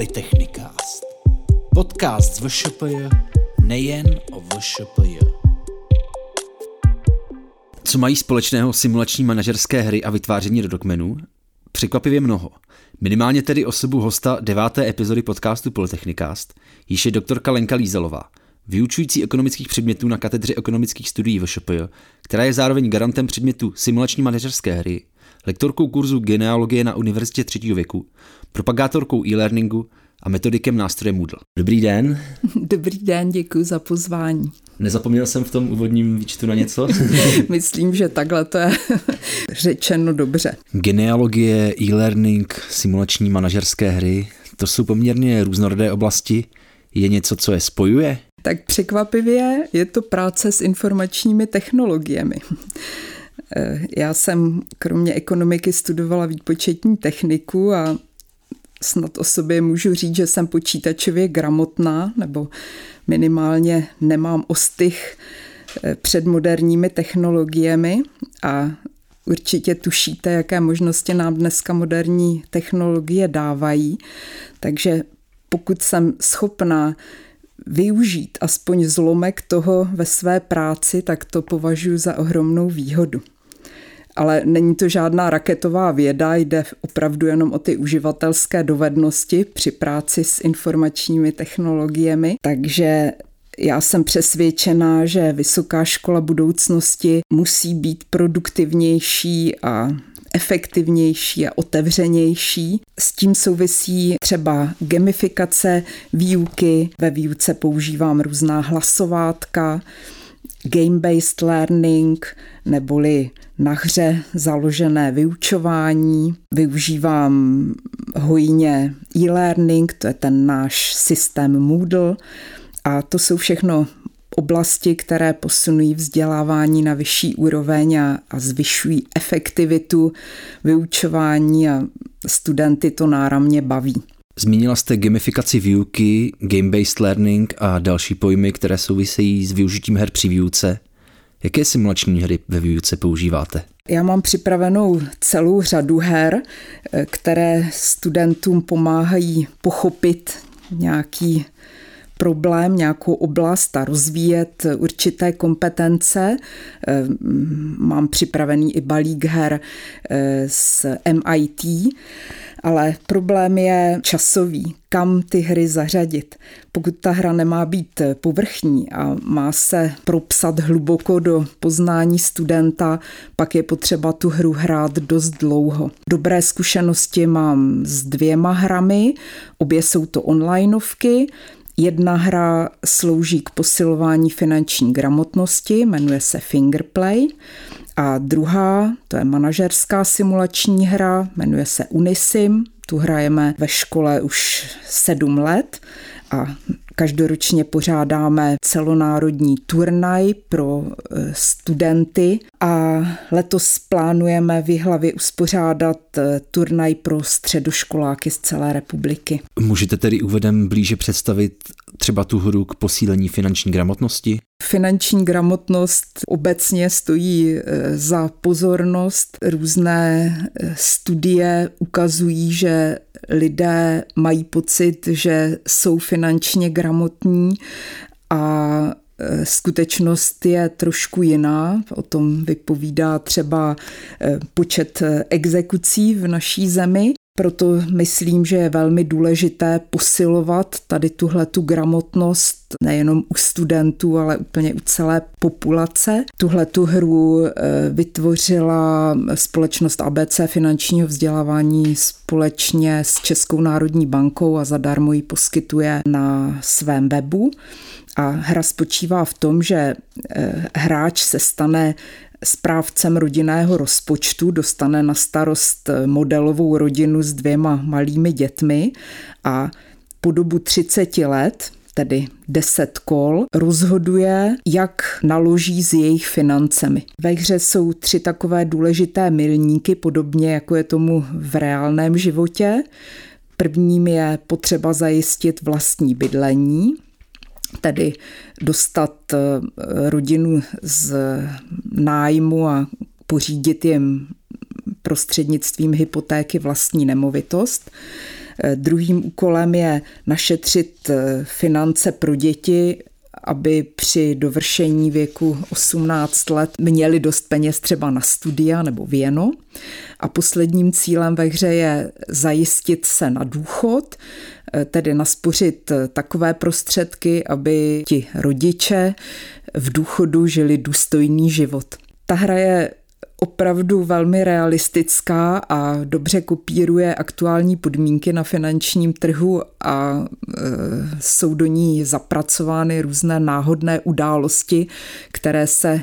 Polytechnikast. Podcast z VŠPJ nejen o VŠPJ. Co mají společného simulační manažerské hry a vytváření do dokmenů? Překvapivě mnoho. Minimálně tedy osobu hosta deváté epizody podcastu Polytechnikast, již je doktorka Lenka Lízelová, vyučující ekonomických předmětů na katedře ekonomických studií VŠPJ, která je zároveň garantem předmětu simulační manažerské hry, lektorkou kurzu genealogie na Univerzitě třetího věku, propagátorkou e-learningu a metodikem nástroje Moodle. Dobrý den. Dobrý den, děkuji za pozvání. Nezapomněl jsem v tom úvodním výčtu na něco? Myslím, že takhle to je řečeno dobře. Genealogie, e-learning, simulační manažerské hry, to jsou poměrně různorodé oblasti. Je něco, co je spojuje? Tak překvapivě je to práce s informačními technologiemi. Já jsem kromě ekonomiky studovala výpočetní techniku a snad o sobě můžu říct, že jsem počítačově gramotná, nebo minimálně nemám ostych eh, před moderními technologiemi a určitě tušíte, jaké možnosti nám dneska moderní technologie dávají. Takže pokud jsem schopná využít aspoň zlomek toho ve své práci, tak to považuji za ohromnou výhodu ale není to žádná raketová věda, jde opravdu jenom o ty uživatelské dovednosti při práci s informačními technologiemi. Takže já jsem přesvědčená, že vysoká škola budoucnosti musí být produktivnější a efektivnější a otevřenější. S tím souvisí třeba gamifikace výuky. Ve výuce používám různá hlasovátka, game-based learning neboli na hře založené vyučování. Využívám hojně e-learning, to je ten náš systém Moodle a to jsou všechno oblasti, které posunují vzdělávání na vyšší úroveň a, a zvyšují efektivitu vyučování a studenty to náramně baví. Zmínila jste gamifikaci výuky, game-based learning a další pojmy, které souvisejí s využitím her při výuce. Jaké simulační hry ve výuce používáte? Já mám připravenou celou řadu her, které studentům pomáhají pochopit nějaký problém, nějakou oblast a rozvíjet určité kompetence. Mám připravený i balík her s MIT ale problém je časový, kam ty hry zařadit. Pokud ta hra nemá být povrchní a má se propsat hluboko do poznání studenta, pak je potřeba tu hru hrát dost dlouho. Dobré zkušenosti mám s dvěma hrami, obě jsou to onlineovky, Jedna hra slouží k posilování finanční gramotnosti, jmenuje se Fingerplay. A druhá, to je manažerská simulační hra, jmenuje se Unisim. Tu hrajeme ve škole už sedm let a Každoročně pořádáme celonárodní turnaj pro e, studenty a letos plánujeme v Jihlavě uspořádat e, turnaj pro středoškoláky z celé republiky. Můžete tedy úvodem blíže představit třeba tu hru k posílení finanční gramotnosti? Finanční gramotnost obecně stojí e, za pozornost. Různé studie ukazují, že lidé mají pocit, že jsou finančně gramotní a e, skutečnost je trošku jiná. O tom vypovídá třeba e, počet e, exekucí v naší zemi. Proto myslím, že je velmi důležité posilovat tady tuhle tu gramotnost nejenom u studentů, ale úplně u celé populace. Tuhle tu hru eh, vytvořila společnost ABC finančního vzdělávání společně s Českou národní bankou a zadarmo ji poskytuje na svém webu. A hra spočívá v tom, že eh, hráč se stane správcem rodinného rozpočtu, dostane na starost modelovou rodinu s dvěma malými dětmi a po dobu 30 let tedy 10 kol, rozhoduje, jak naloží s jejich financemi. Ve hře jsou tři takové důležité milníky, podobně jako je tomu v reálném životě. Prvním je potřeba zajistit vlastní bydlení, tedy dostat eh, rodinu z nájmu a pořídit jim prostřednictvím hypotéky vlastní nemovitost. Druhým úkolem je našetřit finance pro děti aby při dovršení věku 18 let měli dost peněz třeba na studia nebo věno. A posledním cílem ve hře je zajistit se na důchod, tedy naspořit takové prostředky, aby ti rodiče v důchodu žili důstojný život. Ta hra je opravdu velmi realistická a dobře kopíruje aktuální podmínky na finančním trhu a e, jsou do ní zapracovány různé náhodné události, které se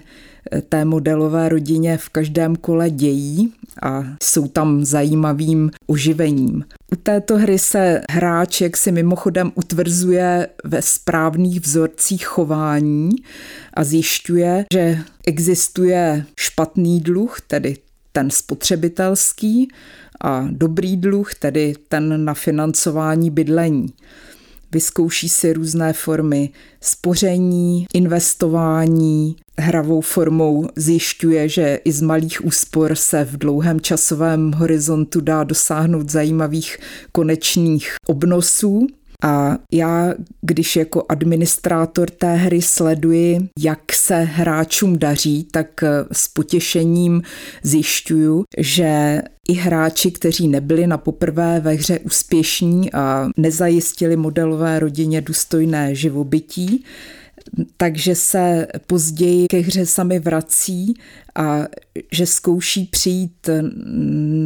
té modelové rodině v každém kole dějí a jsou tam zajímavým oživením. U této hry se hráč jak si mimochodem utvrzuje ve správných vzorcích chování a zjišťuje, že existuje špatný dluh, tedy ten spotřebitelský, a dobrý dluh, tedy ten na financování bydlení. Vyzkouší si různé formy spoření, investování, hravou formou zjišťuje, že i z malých úspor se v dlouhém časovém horizontu dá dosáhnout zajímavých konečných obnosů. A já, když jako administrátor té hry sleduji, jak se hráčům daří, tak s potěšením zjišťuju, že i hráči, kteří nebyli na poprvé ve hře úspěšní a nezajistili modelové rodině důstojné živobytí, takže se později ke hře sami vrací a že zkouší přijít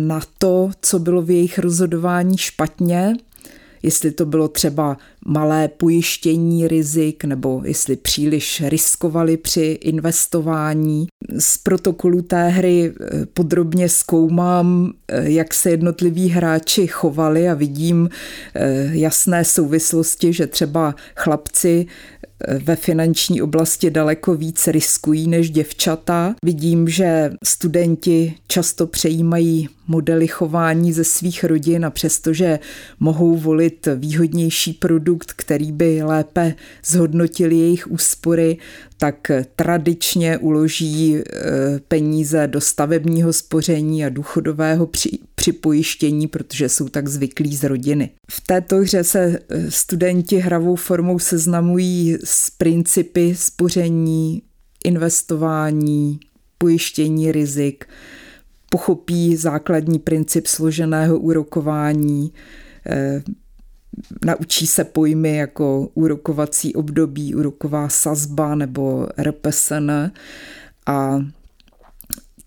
na to, co bylo v jejich rozhodování špatně jestli to bylo třeba malé pojištění rizik nebo jestli příliš riskovali při investování. Z protokolu té hry eh, podrobně zkoumám, eh, jak se jednotliví hráči chovali a vidím eh, jasné souvislosti, že třeba chlapci ve finanční oblasti daleko víc riskují než děvčata. Vidím, že studenti často přejímají modely chování ze svých rodin a přestože mohou volit výhodnější produkt, který by lépe zhodnotil jejich úspory, tak tradičně uloží e, peníze do stavebního spoření a důchodového připojištění, protože jsou tak zvyklí z rodiny. V této hře se e, studenti hravou formou seznamují s principy spoření, investování, pojištění rizik, pochopí základní princip složeného úrokování, e, naučí se pojmy jako úrokovací období, úroková sazba nebo RPSN a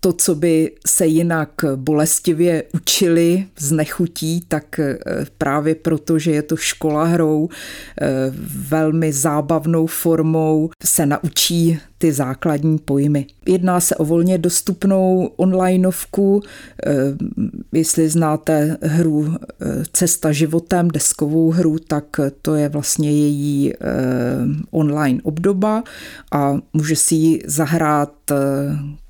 to, co by se jinak bolestivě učili z nechutí, tak eh, právě proto, že je to škola hrou, eh, velmi zábavnou formou se naučí ty základní pojmy. Jedná se o volně dostupnou onlineovku, eh, jestli znáte hru Cesta životem, deskovou hru, tak to je vlastně její online obdoba a může si ji zahrát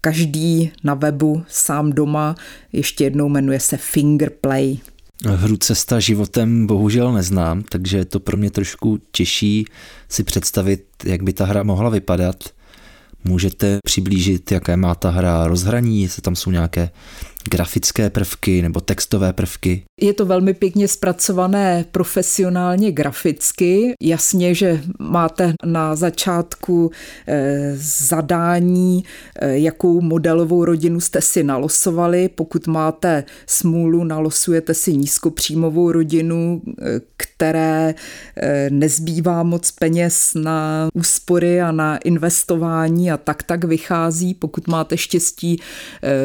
každý na webu sám doma. Ještě jednou jmenuje se Fingerplay. Hru Cesta životem bohužel neznám, takže je to pro mě trošku těžší si představit, jak by ta hra mohla vypadat. Můžete přiblížit, jaké má ta hra rozhraní, jestli tam jsou nějaké grafické prvky nebo textové prvky? Je to velmi pěkně zpracované profesionálně graficky. Jasně, že máte na začátku eh, zadání, eh, jakou modelovou rodinu jste si nalosovali. Pokud máte smůlu, nalosujete si nízkopříjmovou rodinu, eh, které nezbývá moc peněz na úspory a na investování a tak tak vychází. Pokud máte štěstí,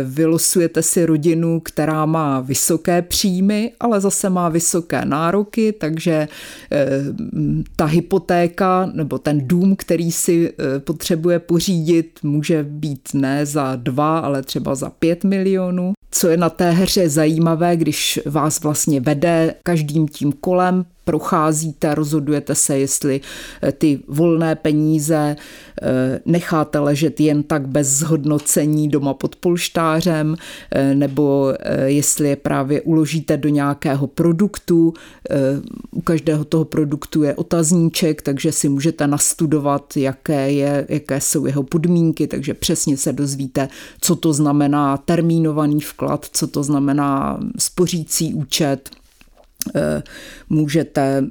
vylosujete si rodinu, která má vysoké příjmy, ale zase má vysoké nároky, takže eh, ta hypotéka nebo ten dům, který si eh, potřebuje pořídit, může být ne za dva, ale třeba za pět milionů. Co je na té hře zajímavé, když vás vlastně vede každým tím kolem, procházíte, rozhodujete se, jestli eh, ty volné peníze eh, necháte ležet jen tak bez zhodnocení doma pod polštářem, eh, nebo jestli je právě uložíte do nějakého produktu. U každého toho produktu je otazníček, takže si můžete nastudovat, jaké, je, jaké jsou jeho podmínky, takže přesně se dozvíte, co to znamená termínovaný vklad, co to znamená spořící účet, můžete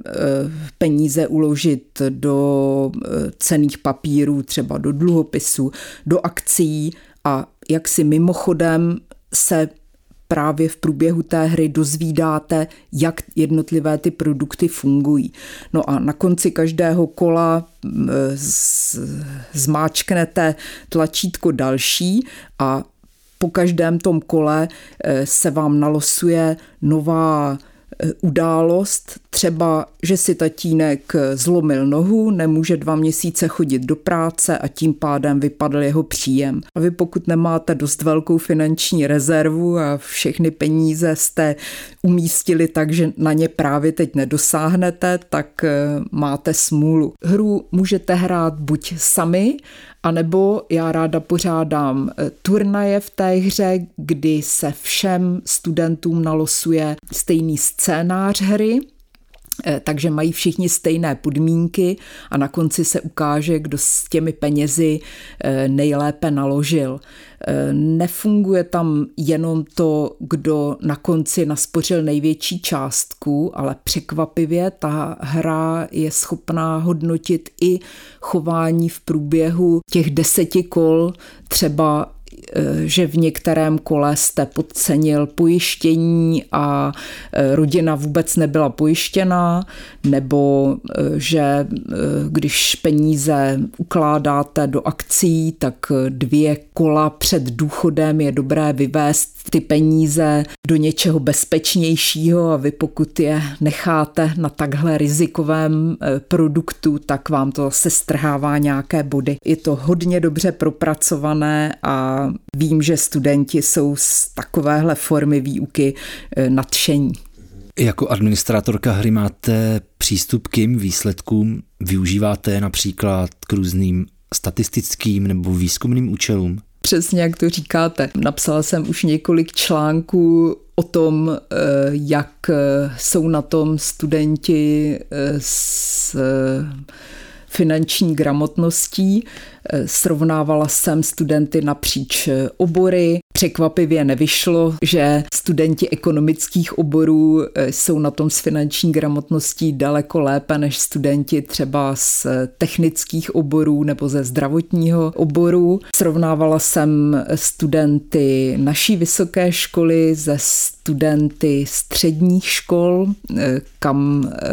peníze uložit do cených papírů, třeba do dluhopisů, do akcí a jak si mimochodem se právě v průběhu té hry dozvídáte, jak jednotlivé ty produkty fungují. No a na konci každého kola zmáčknete tlačítko další a po každém tom kole se vám nalosuje nová Eh, událost, třeba, že si tatínek zlomil nohu, nemůže dva měsíce chodit do práce a tím pádem vypadl jeho příjem. A vy pokud nemáte dost velkou finanční rezervu a všechny peníze jste umístili tak, že na ně právě teď nedosáhnete, tak eh, máte smůlu. Hru můžete hrát buď sami, a nebo já ráda pořádám eh, turnaje v té hře, kdy se všem studentům nalosuje stejný scénář hry, takže mají všichni stejné podmínky a na konci se ukáže, kdo s těmi penězi eh, nejlépe naložil. Nefunguje tam jenom to, kdo na konci naspořil největší částku, ale překvapivě ta hra je schopná hodnotit i chování v průběhu těch deseti kol, třeba Eh, že v některém kole jste podcenil pojištění a eh, rodina vůbec nebyla pojištěná, nebo eh, že když peníze ukládáte do akcí, tak dvě kola před důchodem je dobré vyvést ty peníze do něčeho bezpečnějšího a vy pokud je necháte na takhle rizikovém produktu, tak vám to se strhává nějaké body. Je to hodně dobře propracované a vím, že studenti jsou z takovéhle formy výuky eh, nadšení. Jako administrátorka hry máte přístup k jim výsledkům? Využíváte například k různým statistickým nebo výzkumným účelům? Přesně jak to říkáte. Napsala jsem už několik článků o tom, eh, jak eh, jsou na tom studenti s finanční gramotností. Srovnávala jsem studenty napříč obory. Překvapivě nevyšlo, že studenti ekonomických oborů eh, jsou na tom s finanční gramotností daleko lépe než studenti třeba z technických oborů nebo ze zdravotního oboru. Srovnávala jsem studenty naší vysoké školy ze studenty středních škol, eh, kam eh,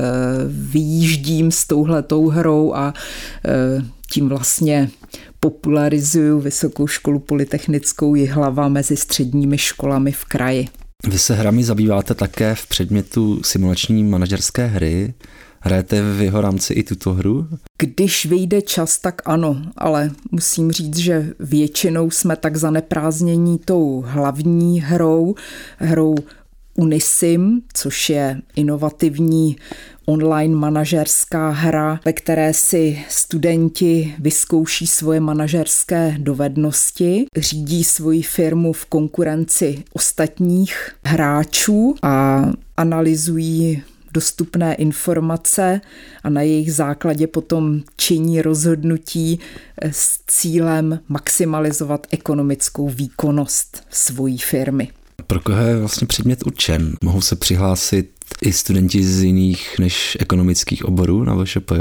vyjíždím s touhletou hrou a tím vlastně popularizuju Vysokou školu polytechnickou Jihlava mezi středními školami v kraji. Vy se hrami zabýváte také v předmětu simulační manažerské hry. Hrajete v jeho rámci i tuto hru? Když vyjde čas, tak ano, ale musím říct, že většinou jsme tak zaneprázdnění tou hlavní hrou, hrou Unisim, což je inovativní online manažerská hra, ve které si studenti vyzkouší svoje manažerské dovednosti, řídí svoji firmu v konkurenci ostatních hráčů a analyzují dostupné informace a na jejich základě potom činí rozhodnutí s cílem maximalizovat ekonomickou výkonnost svojí firmy. Pro koho je vlastně předmět určen? Mohou se přihlásit i studenti z jiných než ekonomických oborů na VŠP?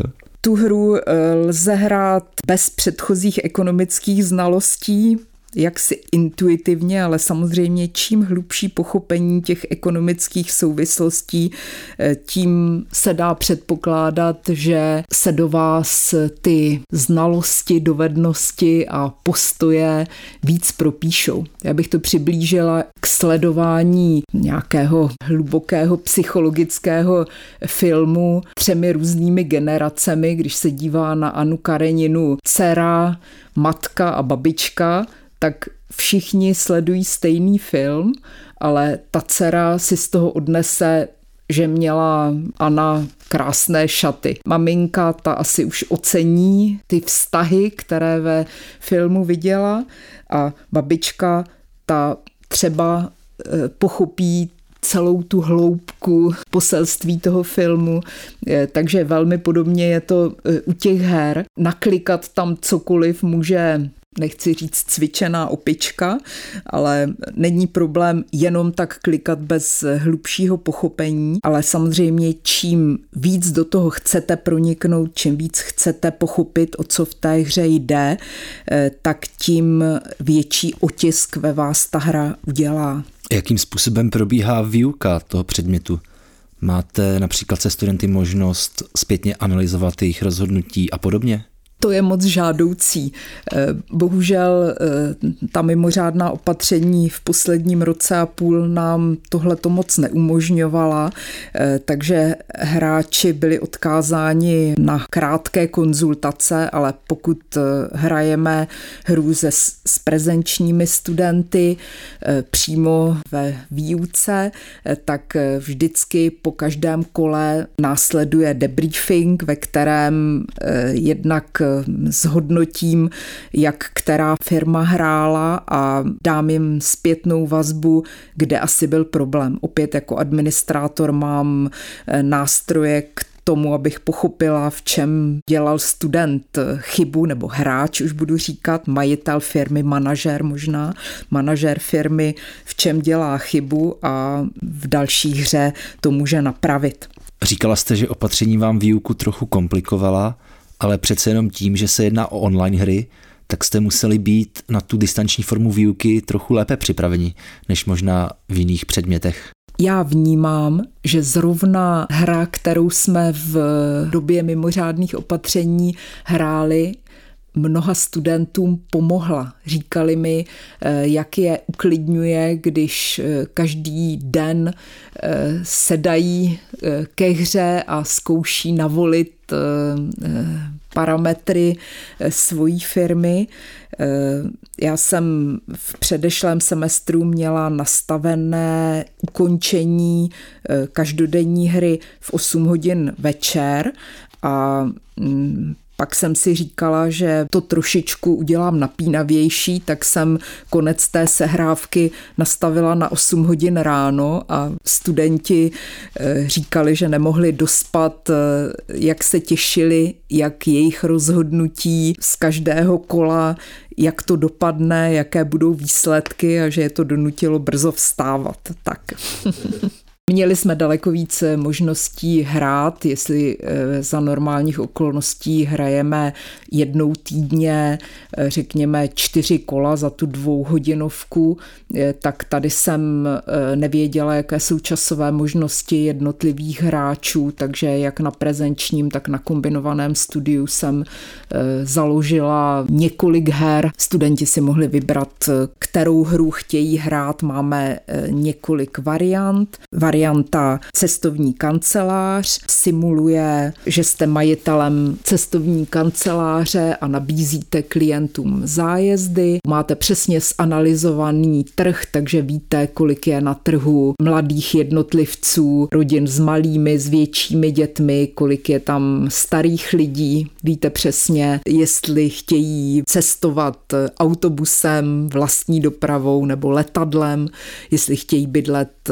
Tu hru eh, lze hrát bez předchozích ekonomických znalostí, jaksi intuitivně, ale samozřejmě čím hlubší pochopení těch ekonomických souvislostí, eh, tím se dá předpokládat, že se do vás ty znalosti, dovednosti a postoje víc propíšou. Já bych to přiblížila k sledování nějakého hlubokého psychologického filmu třemi různými generacemi, když se dívá na Anu Kareninu dcera, matka a babička, tak všichni sledují stejný film, ale ta dcera si z toho odnese že měla Anna krásné šaty. Maminka ta asi už ocení ty vztahy, které ve filmu viděla a babička ta třeba eh, pochopí celou tu hloubku poselství toho filmu, takže velmi podobně je to eh, u těch her. Naklikat tam cokoliv může nechci říct cvičená opička, ale není problém jenom tak klikat bez hlubšího pochopení, ale samozřejmě čím víc do toho chcete proniknout, čím víc chcete pochopit, o co v té hře jde, eh, tak tím větší otisk ve vás ta hra udělá. Jakým způsobem probíhá výuka toho předmětu? Máte například se studenty možnost zpětně analyzovat jejich rozhodnutí a podobně? To je moc žádoucí. Eh, bohužel eh, ta mimořádná opatření v posledním roce a půl nám tohle to moc neumožňovala, eh, takže hráči byli odkázáni na krátké konzultace, ale pokud hrajeme hru se, s prezenčními studenty přímo ve výuce, tak vždycky po každém kole následuje debriefing, ve kterém jednak zhodnotím, jak která firma hrála a dám jim zpětnou vazbu, kde asi byl problém. Opět jako administrátor mám eh, nástroje k tomu, abych pochopila, v čem dělal student chybu, nebo hráč, už budu říkat, majitel firmy, manažer možná, manažer firmy, v čem dělá chybu a v další hře to může napravit. Říkala jste, že opatření vám výuku trochu komplikovala ale přece jenom tím, že se jedná o online hry, tak jste museli být na tu distanční formu výuky trochu lépe připraveni, než možná v jiných předmětech. Já vnímám, že zrovna hra, kterou jsme v době mimořádných opatření hráli, mnoha studentům pomohla. Říkali mi, eh, jak je uklidňuje, když eh, každý den eh, sedají ke hře a zkouší navolit parametry svojí firmy. Já jsem v předešlém semestru měla nastavené ukončení každodenní hry v 8 hodin večer a mm, pak jsem si říkala, že to trošičku udělám napínavější, tak jsem konec té sehrávky nastavila na 8 hodin ráno a studenti eh, říkali, že nemohli dospat, eh, jak se těšili, jak jejich rozhodnutí z každého kola jak to dopadne, jaké budou výsledky a že je to donutilo brzo vstávat. Tak. Měli jsme daleko více možností hrát, jestli eh, za normálních okolností hrajeme jednou týdně, eh, řekněme čtyři kola za tu dvouhodinovku, eh, tak tady jsem nevěděla, jaké jsou časové možnosti jednotlivých hráčů, takže jak na prezenčním, tak na kombinovaném studiu jsem založila několik her. Studenti si mohli vybrat, kterou hru chtějí hrát. Máme několik variant varianta cestovní kancelář simuluje, že jste majitelem cestovní kanceláře a nabízíte klientům zájezdy. Máte přesně zanalizovaný trh, takže víte, kolik je na trhu mladých jednotlivců, rodin s malými, s většími dětmi, kolik je tam starých lidí. Víte přesně, jestli chtějí cestovat autobusem, vlastní dopravou nebo letadlem, jestli chtějí bydlet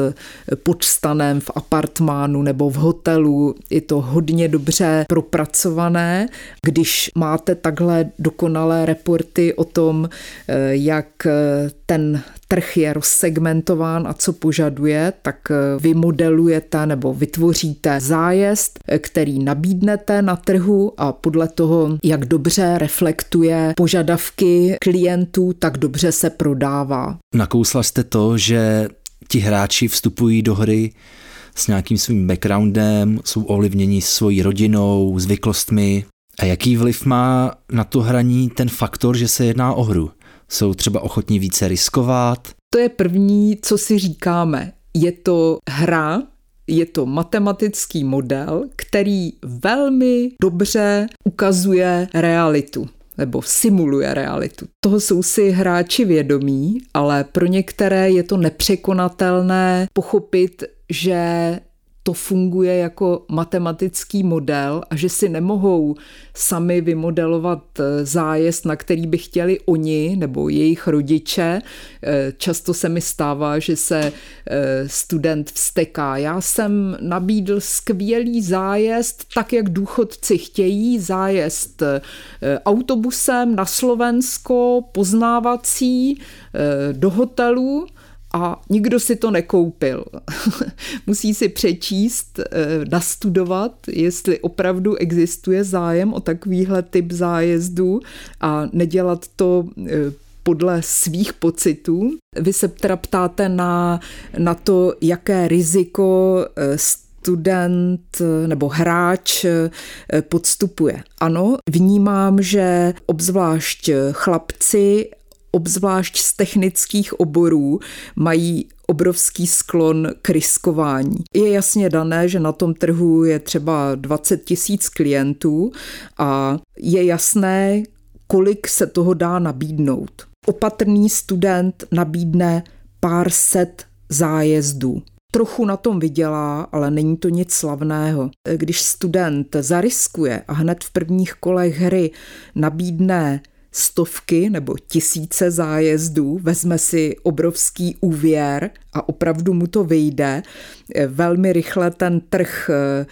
pod stanem v apartmánu nebo v hotelu. Je to hodně dobře propracované. Když máte takhle dokonalé reporty o tom, eh, jak eh, ten trh je rozsegmentován a co požaduje, tak eh, vy modelujete nebo vytvoříte zájezd, který nabídnete na trhu a podle toho, jak dobře reflektuje požadavky klientů, tak dobře se prodává. Nakousla jste to, že ti hráči vstupují do hry s nějakým svým backgroundem, jsou ovlivněni svojí rodinou, zvyklostmi. A jaký vliv má na to hraní ten faktor, že se jedná o hru? Jsou třeba ochotní více riskovat? To je první, co si říkáme. Je to hra, je to matematický model, který velmi dobře ukazuje realitu nebo simuluje realitu. Toho jsou si hráči vědomí, ale pro některé je to nepřekonatelné pochopit, že to funguje jako matematický model a že si nemohou sami vymodelovat eh, zájezd, na který by chtěli oni nebo jejich rodiče. Eh, často se mi stává, že se eh, student vsteká. Já jsem nabídl skvělý zájezd, tak jak důchodci chtějí, zájezd autobusem na Slovensko, poznávací, do hotelu a nikdo si to nekoupil. Musí si přečíst, eh, nastudovat, jestli opravdu existuje zájem o takovýhle typ zájezdu a nedělat to eh, podle svých pocitů. Vy se teda ptáte na, na to, jaké riziko eh, student nebo hráč podstupuje. Ano, vnímám, že obzvlášť chlapci obzvlášť z technických oborů, mají obrovský sklon k riskování. Je jasně dané, že na tom trhu je třeba 20 tisíc klientů a je jasné, kolik se toho dá nabídnout. Opatrný student nabídne pár set zájezdů. Trochu na tom vydělá, ale není to nic slavného. Když student zariskuje a hned v prvních kolech hry nabídne stovky nebo tisíce zájezdů, vezme si obrovský úvěr a opravdu mu to vyjde, velmi rychle ten trh eh,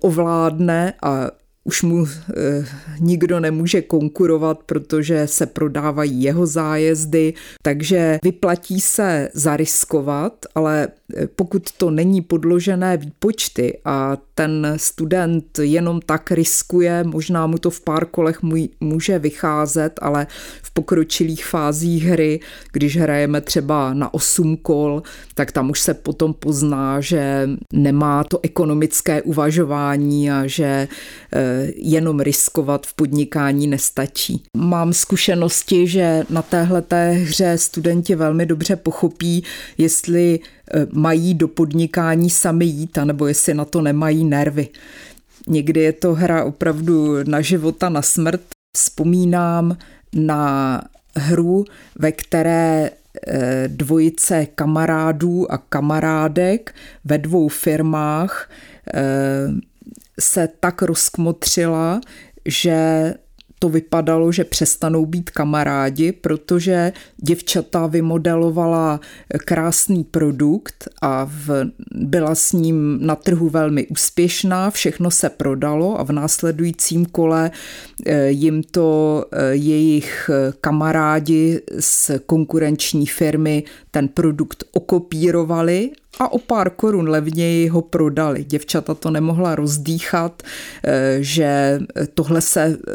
ovládne a už mu e, nikdo nemůže konkurovat, protože se prodávají jeho zájezdy, takže vyplatí se zariskovat, ale eh, pokud to není podložené výpočty a ten student jenom tak riskuje, možná mu to v pár kolech může vycházet, ale v pokročilých fázích hry, když hrajeme třeba na 8 kol, tak tam už se potom pozná, že nemá to ekonomické uvažování a že eh, jenom riskovat v podnikání nestačí. Mám zkušenosti, že na téhle hře studenti velmi dobře pochopí, jestli eh, mají do podnikání sami jít, anebo jestli na to nemají nervy. Někdy je to hra opravdu na života, na smrt. Vzpomínám na hru, ve které eh, dvojice kamarádů a kamarádek ve dvou firmách eh, se tak rozkmotřila, že to vypadalo, že přestanou být kamarádi, protože děvčata vymodelovala krásný produkt a v, byla s ním na trhu velmi úspěšná, všechno se prodalo a v následujícím kole eh, jim to eh, jejich kamarádi z konkurenční firmy ten produkt okopírovali a o pár korun levněji ho prodali. Děvčata to nemohla rozdýchat, eh, že tohle se eh,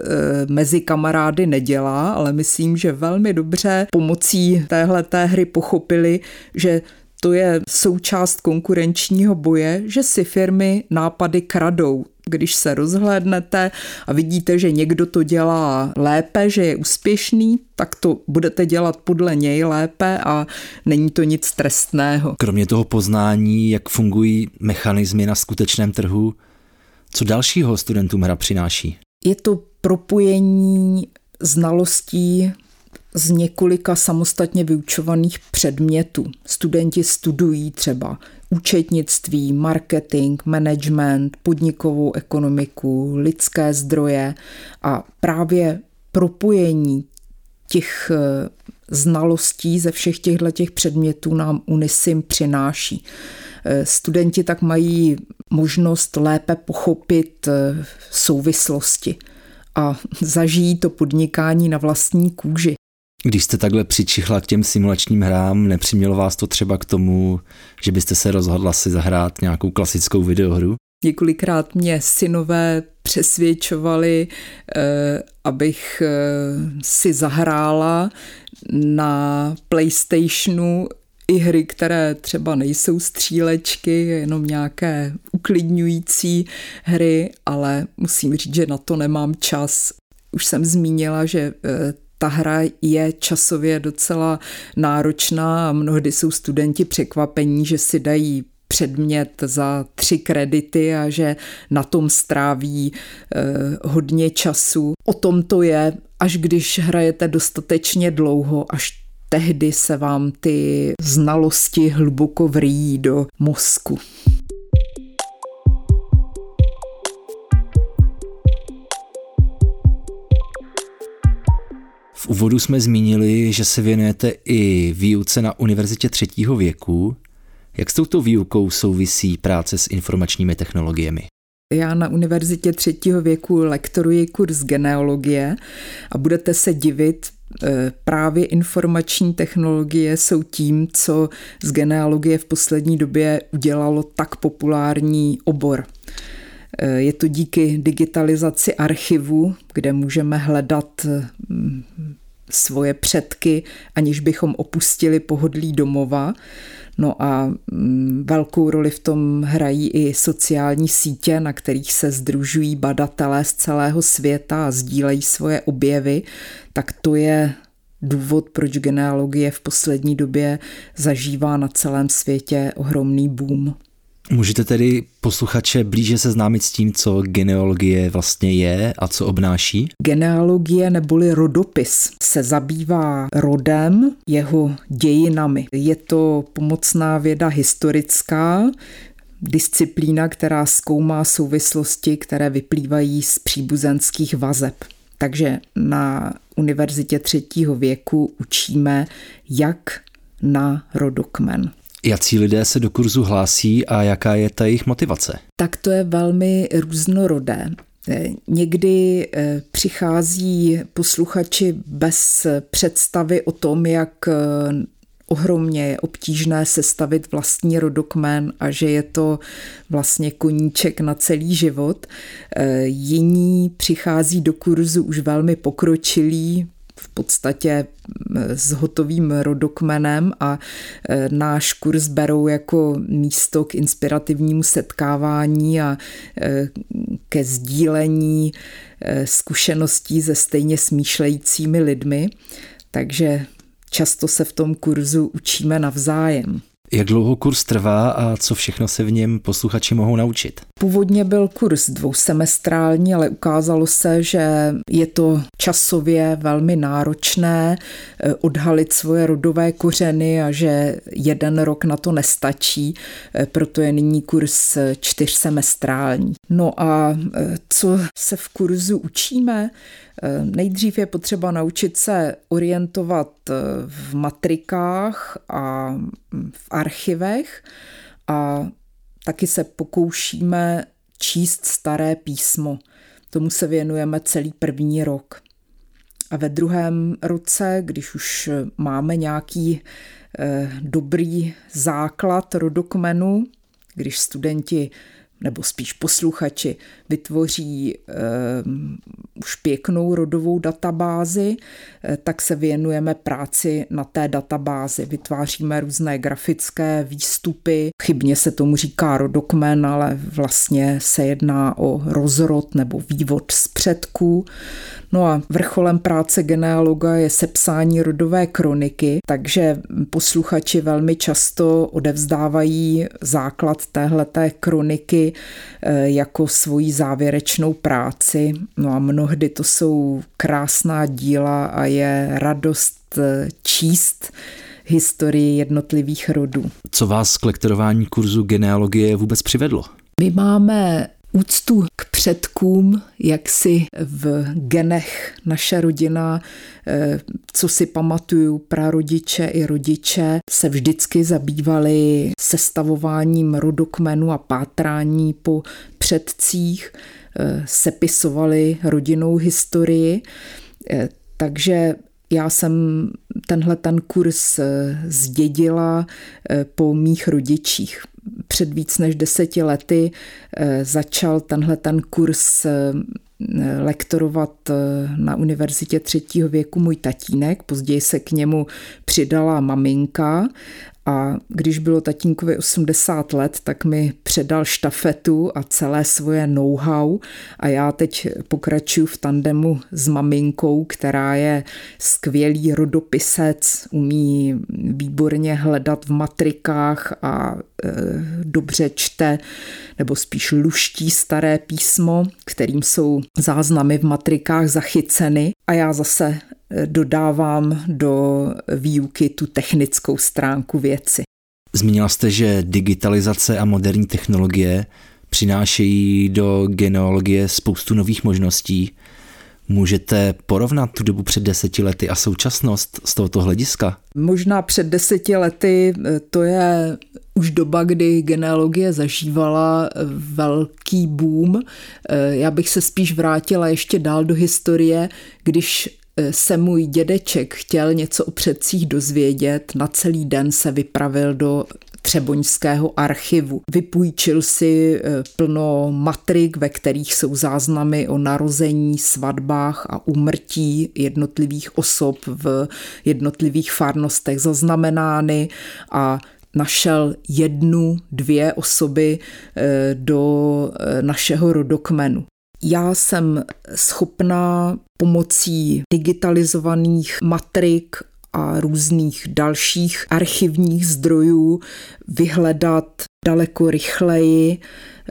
mezi kamarády nedělá, ale myslím, že velmi dobře pomocí téhle té hry pochopili, že to je součást konkurenčního boje, že si firmy nápady kradou. Když se rozhlédnete a vidíte, že někdo to dělá lépe, že je úspěšný, tak to budete dělat podle něj lépe a není to nic trestného. Kromě toho poznání, jak fungují mechanismy na skutečném trhu, co dalšího studentům hra přináší? Je to propojení znalostí z několika samostatně vyučovaných předmětů. Studenti studují třeba účetnictví, marketing, management, podnikovou ekonomiku, lidské zdroje a právě propojení těch eh, znalostí ze všech těchto těch předmětů nám Unisim přináší. Eh, studenti tak mají možnost lépe pochopit eh, souvislosti a zažijí to podnikání na vlastní kůži. Když jste takhle přičichla k těm simulačním hrám, nepřimělo vás to třeba k tomu, že byste se rozhodla si zahrát nějakou klasickou videohru? Několikrát mě synové přesvědčovali, eh, abych eh, si zahrála na PlayStationu i hry, které třeba nejsou střílečky, jenom nějaké uklidňující hry, ale musím říct, že na to nemám čas. Už jsem zmínila, že eh, ta hra je časově docela náročná a mnohdy jsou studenti překvapení, že si dají předmět za tři kredity a že na tom stráví eh, hodně času. O tom to je, až když hrajete dostatečně dlouho, až tehdy se vám ty znalosti hluboko vrýjí do mozku. V úvodu jsme zmínili, že se věnujete i výuce na univerzitě třetího věku. Jak s touto výukou souvisí práce s informačními technologiemi? Já na univerzitě třetího věku lektoruji kurz genealogie a budete se divit, e, právě informační technologie jsou tím, co z genealogie v poslední době udělalo tak populární obor. Je to díky digitalizaci archivu, kde můžeme hledat mm, svoje předky, aniž bychom opustili pohodlí domova. No a mm, velkou roli v tom hrají i sociální sítě, na kterých se združují badatelé z celého světa a sdílejí svoje objevy, tak to je důvod, proč genealogie v poslední době zažívá na celém světě ohromný boom. Můžete tedy posluchače blíže seznámit s tím, co genealogie vlastně je a co obnáší? Genealogie neboli rodopis se zabývá rodem, jeho dějinami. Je to pomocná věda historická, disciplína, která zkoumá souvislosti, které vyplývají z příbuzenských vazeb. Takže na univerzitě třetího věku učíme, jak na rodokmen. Jací lidé se do kurzu hlásí a jaká je ta jejich motivace? Tak to je velmi různorodé. Eh, někdy eh, přichází posluchači bez představy o tom, jak eh, ohromně je obtížné sestavit vlastní rodokmen a že je to vlastně koníček na celý život. Jiní přichází do kurzu už velmi pokročilí, v podstatě s hotovým rodokmenem a e, náš kurz berou jako místo k inspirativnímu setkávání a e, ke sdílení e, zkušeností se stejně smýšlejícími lidmi. Takže často se v tom kurzu učíme navzájem. Jak dlouho kurz trvá a co všechno se v něm posluchači mohou naučit? Původně byl kurz dvousemestrální, ale ukázalo se, že je to časově velmi náročné eh, odhalit svoje rodové kořeny a že jeden rok na to nestačí, eh, proto je nyní kurz čtyřsemestrální. No a eh, co se v kurzu učíme? Nejdřív je potřeba naučit se orientovat v matrikách a v archivech a taky se pokoušíme číst staré písmo. Tomu se věnujeme celý první rok. A ve druhém roce, když už máme nějaký eh, dobrý základ rodokmenu, když studenti nebo spíš posluchači vytvoří eh, už pěknou rodovou databázi, eh, tak se věnujeme práci na té databázi. Vytváříme různé grafické výstupy. Chybně se tomu říká rodokmen, ale vlastně se jedná o rozrod nebo vývod z předků. No a vrcholem práce genealoga je sepsání rodové kroniky, takže posluchači velmi často odevzdávají základ téhleté kroniky eh, jako svoji závěrečnou práci. No a mnohdy to jsou krásná díla a je radost eh, číst historii jednotlivých rodů. Co vás k lektorování kurzu genealogie vůbec přivedlo? My máme úctu k předkům, jak si v genech naše rodina, eh, co si pamatuju, prarodiče i rodiče se vždycky zabývali sestavováním rodokmenu a pátrání po předcích, eh, sepisovali rodinnou historii, eh, takže já jsem tenhle ten kurz zdědila po mých rodičích. Před víc než deseti lety eh, začal tenhle ten kurz eh, lektorovat eh, na univerzitě třetího věku můj tatínek, později se k němu přidala maminka a když bylo tatínkovi 80 let, tak mi předal štafetu a celé svoje know-how. A já teď pokračuji v tandemu s maminkou, která je skvělý rodopisec, umí výborně hledat v matrikách a e, dobře čte, nebo spíš luští staré písmo, kterým jsou záznamy v matrikách zachyceny a já zase dodávám do výuky tu technickou stránku věci. Zmínila jste, že digitalizace a moderní technologie přinášejí do genealogie spoustu nových možností. Můžete porovnat tu dobu před deseti lety a současnost z tohoto hlediska? Možná před deseti lety eh, to je už doba, kdy genealogie zažívala eh, velký boom. Eh, já bych se spíš vrátila ještě dál do historie, když se můj dědeček chtěl něco o předcích dozvědět, na celý den se vypravil do Třeboňského archivu. Vypůjčil si e, plno matrik, ve kterých jsou záznamy o narození, svatbách a úmrtí jednotlivých osob v jednotlivých farnostech zaznamenány a našel jednu, dvě osoby e, do e, našeho rodokmenu. Já jsem schopná pomocí digitalizovaných matrik a různých dalších archivních zdrojů vyhledat daleko rychleji,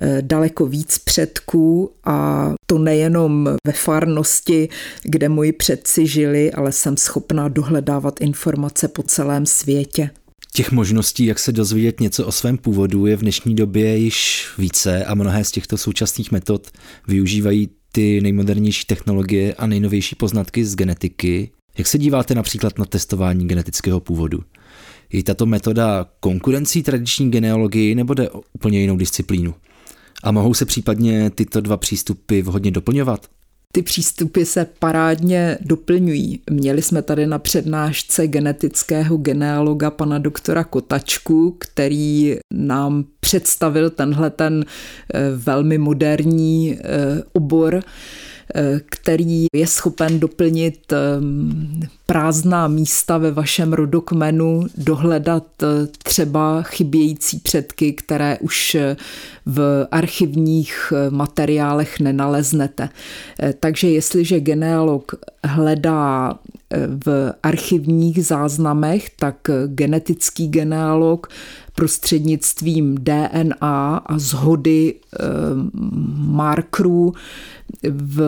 eh, daleko víc předků a to nejenom ve farnosti, kde moji předci žili, ale jsem schopná dohledávat informace po celém světě. Těch možností, jak se dozvědět něco o svém původu, je v dnešní době již více a mnohé z těchto současných metod využívají ty nejmodernější technologie a nejnovější poznatky z genetiky, jak se díváte například na testování genetického původu? Je tato metoda konkurencí tradiční genealogii nebo jde o úplně jinou disciplínu? A mohou se případně tyto dva přístupy vhodně doplňovat? Ty přístupy se parádně doplňují. Měli jsme tady na přednášce genetického genealoga pana doktora Kotačku, který nám představil tenhle ten eh, velmi moderní eh, obor který je schopen doplnit prázdná místa ve vašem rodokmenu, dohledat eh, třeba chybějící předky, které už eh, v archivních eh, materiálech nenaleznete. Takže jestliže genealog hledá v archivních záznamech, tak genetický genealog prostřednictvím DNA a zhody markerů v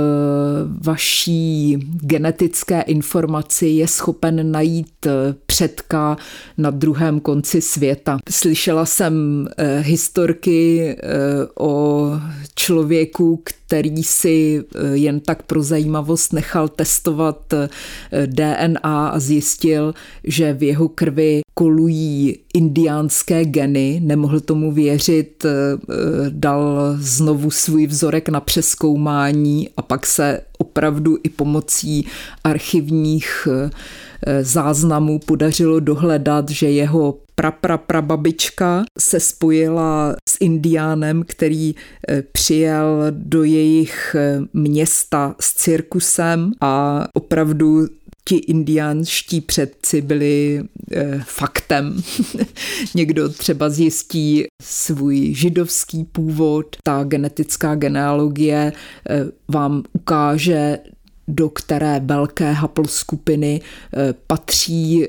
vaší genetické informaci je schopen najít eh, předka na druhém konci světa. Slyšela jsem eh, historky eh, o člověku, který si jen tak pro zajímavost nechal testovat DNA a zjistil, že v jeho krvi kolují indiánské geny, nemohl tomu věřit, dal znovu svůj vzorek na přeskoumání a pak se opravdu i pomocí archivních eh, záznamů podařilo dohledat, že jeho prapraprababička se spojila s indiánem, který eh, přijel do jejich eh, města s cirkusem a opravdu ti indiánští předci byli e, faktem. Někdo třeba zjistí svůj židovský původ, ta genetická genealogie e, vám ukáže, do které velké haploskupiny e, patří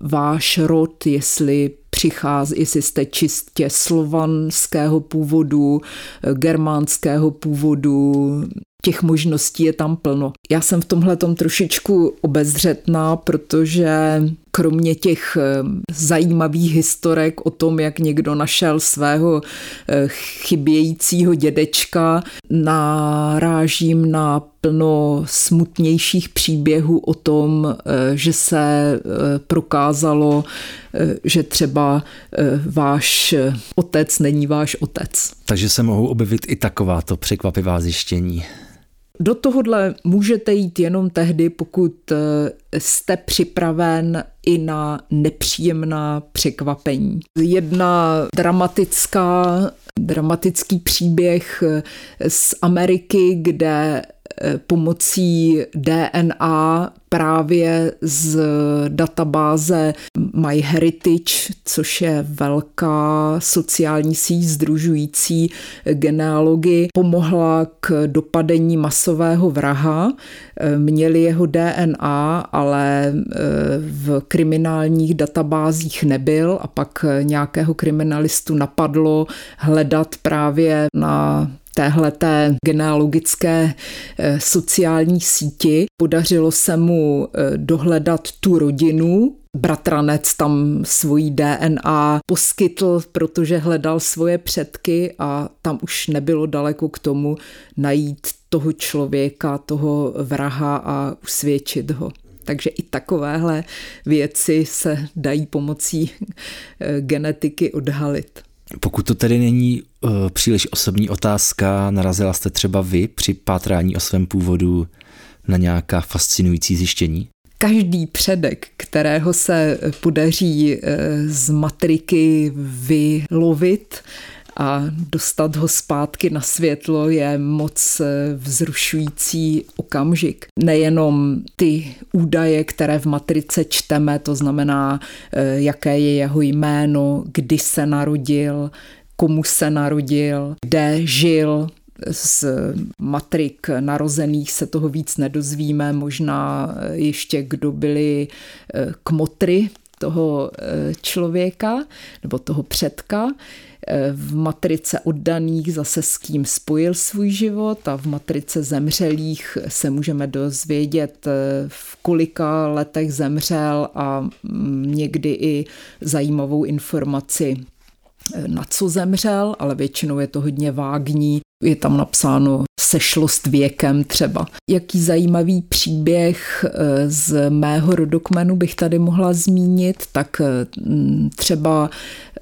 váš rod, jestli přichází, jestli jste čistě slovanského původu, germánského původu, těch možností je tam plno. Já jsem v tomhle trošičku obezřetná, protože kromě těch eh, zajímavých historek o tom, jak někdo našel svého eh, chybějícího dědečka, narážím na plno smutnějších příběhů o tom, eh, že se prokázalo, že třeba váš otec není váš otec. Takže se mohou objevit i takováto překvapivá zjištění. Do tohohle můžete jít jenom tehdy, pokud eh, jste připraven i na nepříjemná překvapení. Jedna dramatická, dramatický příběh eh, z Ameriky, kde pomocí DNA právě z databáze MyHeritage, což je velká sociální síť združující genealogy, pomohla k dopadení masového vraha. Eh, měli jeho DNA, ale eh, v kriminálních databázích nebyl a pak nějakého kriminalistu napadlo hledat právě na téhleté genealogické eh, sociální síti. Podařilo se mu eh, dohledat tu rodinu, bratranec tam svojí DNA poskytl, protože hledal svoje předky a tam už nebylo daleko k tomu najít toho člověka, toho vraha a usvědčit ho. Takže i takovéhle věci se dají pomocí eh, genetiky odhalit. Pokud to tedy není uh, příliš osobní otázka, narazila jste třeba vy při pátrání o svém původu na nějaká fascinující zjištění? Každý předek, kterého se podaří eh, z matriky vylovit, a dostat ho zpátky na světlo je moc eh, vzrušující okamžik. Nejenom ty údaje, které v matrice čteme, to znamená, eh, jaké je jeho jméno, kdy se narodil, komu se narodil, kde žil, z matrik narozených se toho víc nedozvíme, možná ještě kdo byli eh, kmotry toho člověka nebo toho předka v matrice oddaných zase s kým spojil svůj život a v matrice zemřelých se můžeme dozvědět, v kolika letech zemřel a někdy i zajímavou informaci na co zemřel, ale většinou je to hodně vágní. Je tam napsáno sešlost věkem třeba. Jaký zajímavý příběh eh, z mého rodokmenu bych tady mohla zmínit, tak eh, třeba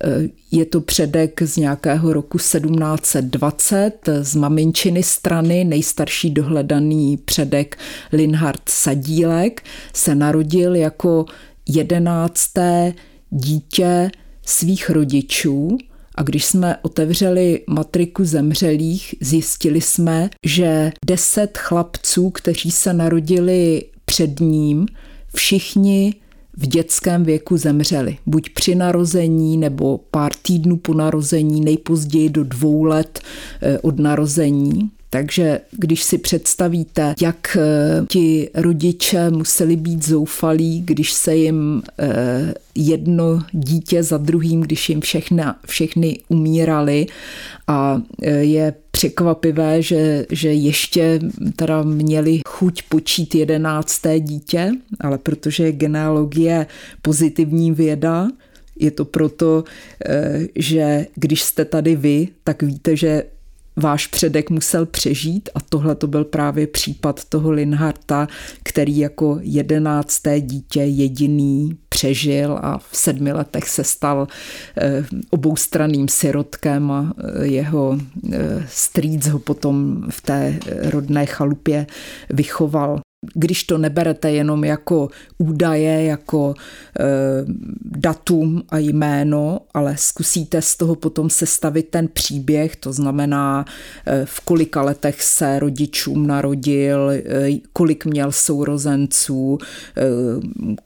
eh, je to předek z nějakého roku 1720 z maminčiny strany, nejstarší dohledaný předek Linhard Sadílek se narodil jako jedenácté dítě svých rodičů a když jsme otevřeli matriku zemřelých, zjistili jsme, že deset chlapců, kteří se narodili před ním, všichni v dětském věku zemřeli. Buď při narození nebo pár týdnů po narození, nejpozději do dvou let eh, od narození. Takže když si představíte, jak eh, ti rodiče museli být zoufalí, když se jim eh, jedno dítě za druhým, když jim všechna, všechny umírali a eh, je překvapivé, že, že ještě teda měli chuť počít jedenácté dítě, ale protože genealogie pozitivní věda, je to proto, že když jste tady vy, tak víte, že váš předek musel přežít a tohle to byl právě případ toho Linharta, který jako jedenácté dítě jediný přežil a v sedmi letech se stal eh, oboustraným sirotkem a eh, jeho eh, strýc ho potom v té rodné chalupě vychoval když to neberete jenom jako údaje, jako e, datum a jméno, ale zkusíte z toho potom sestavit ten příběh, to znamená, e, v kolika letech se rodičům narodil, e, kolik měl sourozenců, e,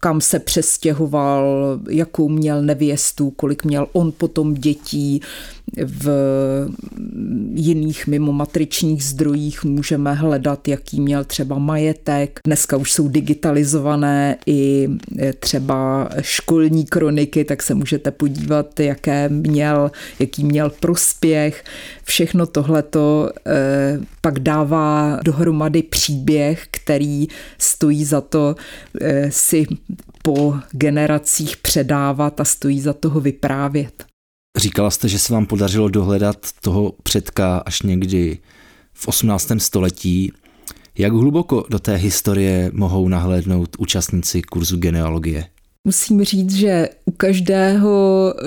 kam se přestěhoval, jakou měl nevěstu, kolik měl on potom dětí, v jiných mimo matričních zdrojích můžeme hledat, jaký měl třeba majetek. Dneska už jsou digitalizované i třeba školní kroniky, tak se můžete podívat, jaké měl, jaký měl prospěch. Všechno tohleto eh, pak dává dohromady příběh, který stojí za to eh, si po generacích předávat a stojí za toho vyprávět. Říkala jste, že se vám podařilo dohledat toho předka až někdy v 18. století. Jak hluboko do té historie mohou nahlédnout účastníci kurzu genealogie? Musím říct, že u každého eh,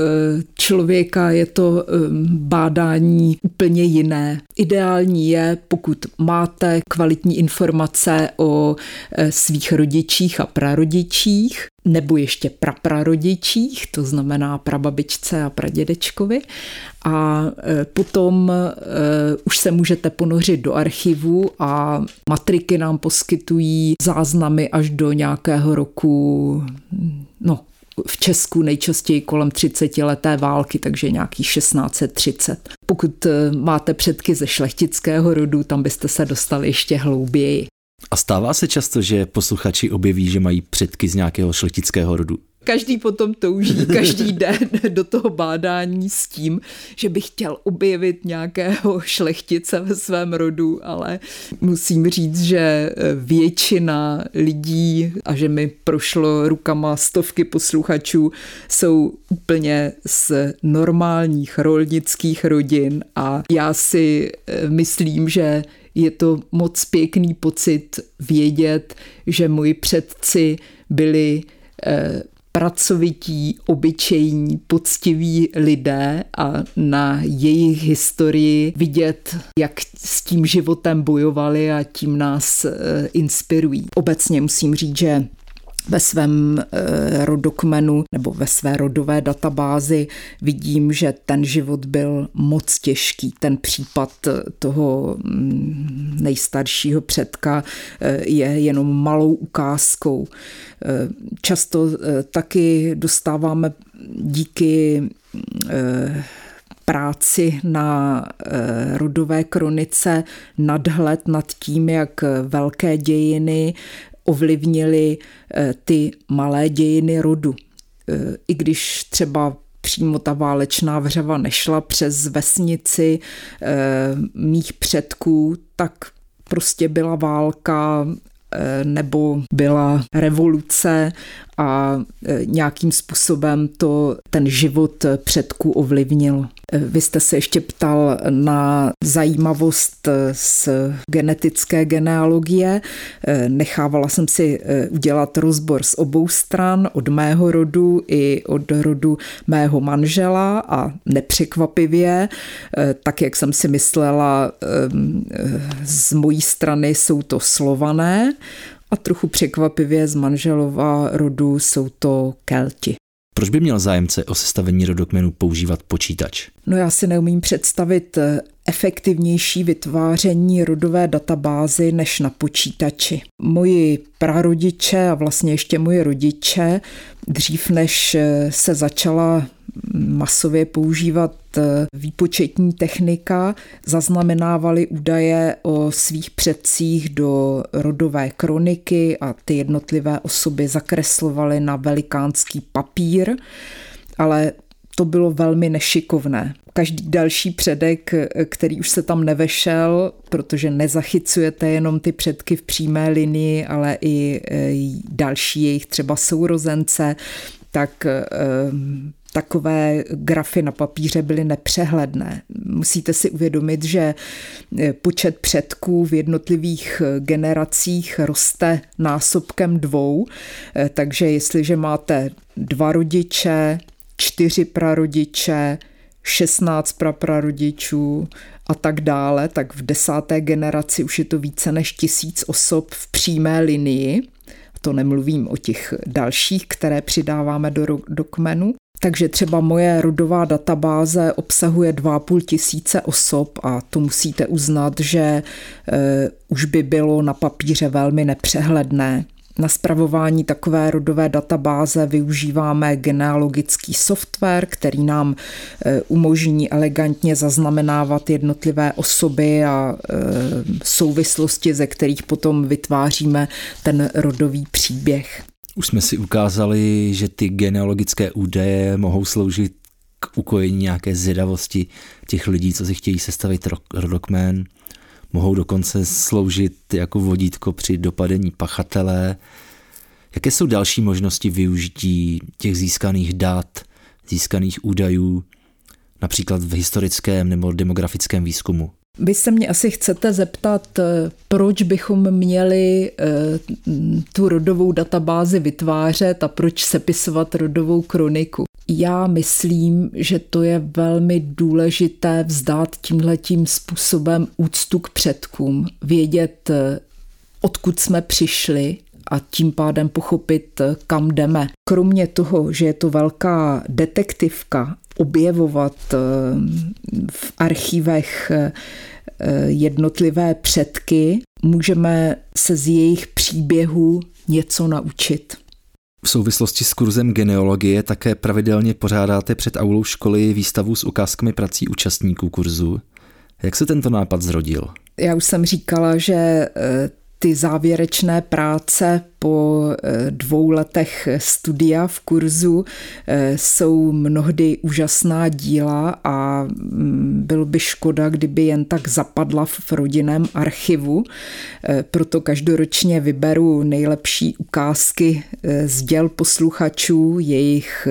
člověka je to eh, bádání úplně jiné. Ideální je, pokud máte kvalitní informace o eh, svých rodičích a prarodičích, nebo ještě praprarodičích, to znamená prababičce a pradědečkovi. A potom už se můžete ponořit do archivu a matriky nám poskytují záznamy až do nějakého roku no, v Česku nejčastěji kolem 30 leté války, takže nějaký 1630. Pokud eh, máte předky ze šlechtického rodu, tam byste se dostali ještě hlouběji. A stává se často, že posluchači objeví, že mají předky z nějakého šlechtického rodu? Každý potom touží každý den do toho bádání s tím, že by chtěl objevit nějakého šlechtice ve svém rodu, ale musím říct, že většina lidí a že mi prošlo rukama stovky posluchačů jsou úplně z normálních rolnických rodin a já si eh, myslím, že je to moc pěkný pocit vědět, že moji předci byli eh, pracovití, obyčejní, poctiví lidé a na jejich historii vidět, jak s tím životem bojovali a tím nás eh, inspirují. Obecně musím říct, že ve svém e, rodokmenu nebo ve své rodové databázi vidím, že ten život byl moc těžký. Ten případ toho mm, nejstaršího předka e, je jenom malou ukázkou. E, často taky dostáváme díky práci na rodové kronice nadhled nad tím, jak velké dějiny ovlivnili eh, ty malé dějiny rodu. Eh, I když třeba přímo ta válečná vřava nešla přes vesnici eh, mých předků, tak prostě byla válka nebo byla revoluce a nějakým způsobem to ten život předků ovlivnil. Vy jste se ještě ptal na zajímavost z genetické genealogie. Nechávala jsem si udělat rozbor z obou stran, od mého rodu i od rodu mého manžela a nepřekvapivě, tak jak jsem si myslela, z mojí strany jsou to slované a trochu překvapivě z manželova rodu jsou to Kelti. Proč by měl zájemce o sestavení rodokmenu používat počítač? No já si neumím představit eh, efektivnější vytváření rodové databázy než na počítači. Moji prarodiče a vlastně ještě moji rodiče, dřív než eh, se začala masově používat eh, výpočetní technika, zaznamenávali údaje o svých předcích do rodové kroniky a ty jednotlivé osoby zakreslovaly na velikánský papír, ale to bylo velmi nešikovné. Každý další předek, který už se tam nevešel, protože nezachycujete jenom ty předky v přímé linii, ale i eh, další jejich třeba sourozence, tak eh, takové grafy na papíře byly nepřehledné. Musíte si uvědomit, že eh, počet předků v jednotlivých eh, generacích roste násobkem dvou, eh, takže jestliže máte dva rodiče, čtyři prarodiče, 16 praprarodičů a tak dále, tak v desáté generaci už je to více než tisíc osob v přímé linii. To nemluvím o těch dalších, které přidáváme do, do kmenu. Takže třeba moje rodová databáze obsahuje 2,5 tisíce osob a to musíte uznat, že e, už by bylo na papíře velmi nepřehledné. Na spravování takové rodové databáze využíváme genealogický software, který nám e, umožní elegantně zaznamenávat jednotlivé osoby a e, souvislosti, ze kterých potom vytváříme ten rodový příběh. Už jsme si ukázali, že ty genealogické údaje mohou sloužit k ukojení nějaké zvědavosti těch lidí, co si chtějí sestavit rodokmen. Mohou dokonce sloužit jako vodítko při dopadení pachatele. Jaké jsou další možnosti využití těch získaných dat, získaných údajů, například v historickém nebo demografickém výzkumu? Vy se mě asi chcete zeptat, eh, proč bychom měli eh, tu rodovou databázi vytvářet a proč sepisovat rodovou kroniku. Já myslím, že to je velmi důležité vzdát tímhletím způsobem úctu k předkům, vědět, eh, odkud jsme přišli a tím pádem pochopit, kam jdeme. Kromě toho, že je to velká detektivka objevovat eh, v archivech eh, jednotlivé předky, můžeme se z jejich příběhů něco naučit. V souvislosti s kurzem genealogie také pravidelně pořádáte před aulou školy výstavu s ukázkami prací účastníků kurzu. Jak se tento nápad zrodil? Já už jsem říkala, že eh, ty závěrečné práce po eh, dvou letech studia v kurzu eh, jsou mnohdy úžasná díla a mm, bylo by škoda, kdyby jen tak zapadla v rodinném archivu. Eh, proto každoročně vyberu nejlepší ukázky z děl posluchačů, jejich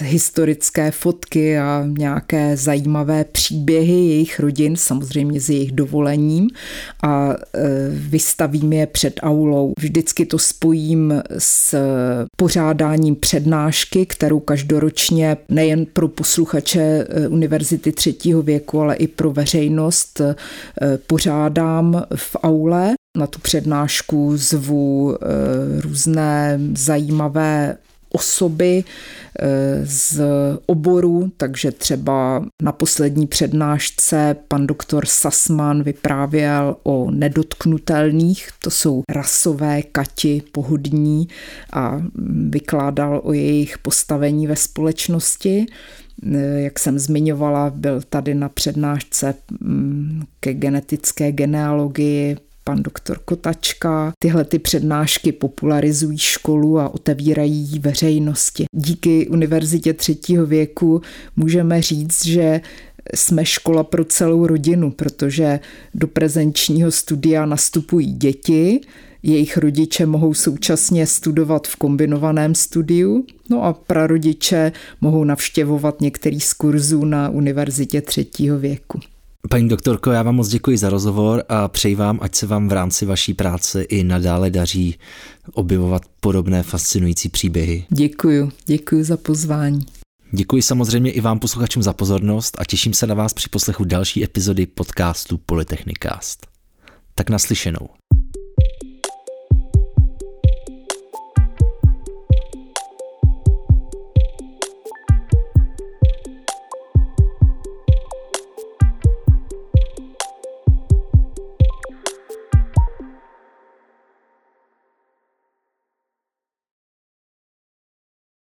historické fotky a nějaké zajímavé příběhy jejich rodin, samozřejmě s jejich dovolením a vystavím je před aulou. Vždycky to spojím s pořádáním přednášky, kterou každoročně nejen pro posluchače eh, Univerzity třetího věku, ale i pro veřejnost eh, pořádám v aule. Na tu přednášku zvu eh, různé zajímavé osoby eh, z oboru, takže třeba na poslední přednášce pan doktor Sasman vyprávěl o nedotknutelných, to jsou rasové kati pohodní a vykládal o jejich postavení ve společnosti. Eh, jak jsem zmiňovala, byl tady na přednášce mm, ke genetické genealogii pan doktor Kotačka. Tyhle ty přednášky popularizují školu a otevírají veřejnosti. Díky Univerzitě třetího věku můžeme říct, že jsme škola pro celou rodinu, protože do prezenčního studia nastupují děti, jejich rodiče mohou současně studovat v kombinovaném studiu, no a prarodiče mohou navštěvovat některý z kurzů na Univerzitě třetího věku. Paní doktorko, já vám moc děkuji za rozhovor a přeji vám, ať se vám v rámci vaší práce i nadále daří objevovat podobné fascinující příběhy. Děkuji, děkuji za pozvání. Děkuji samozřejmě i vám posluchačům za pozornost a těším se na vás při poslechu další epizody podcastu Polytechnicast. Tak naslyšenou.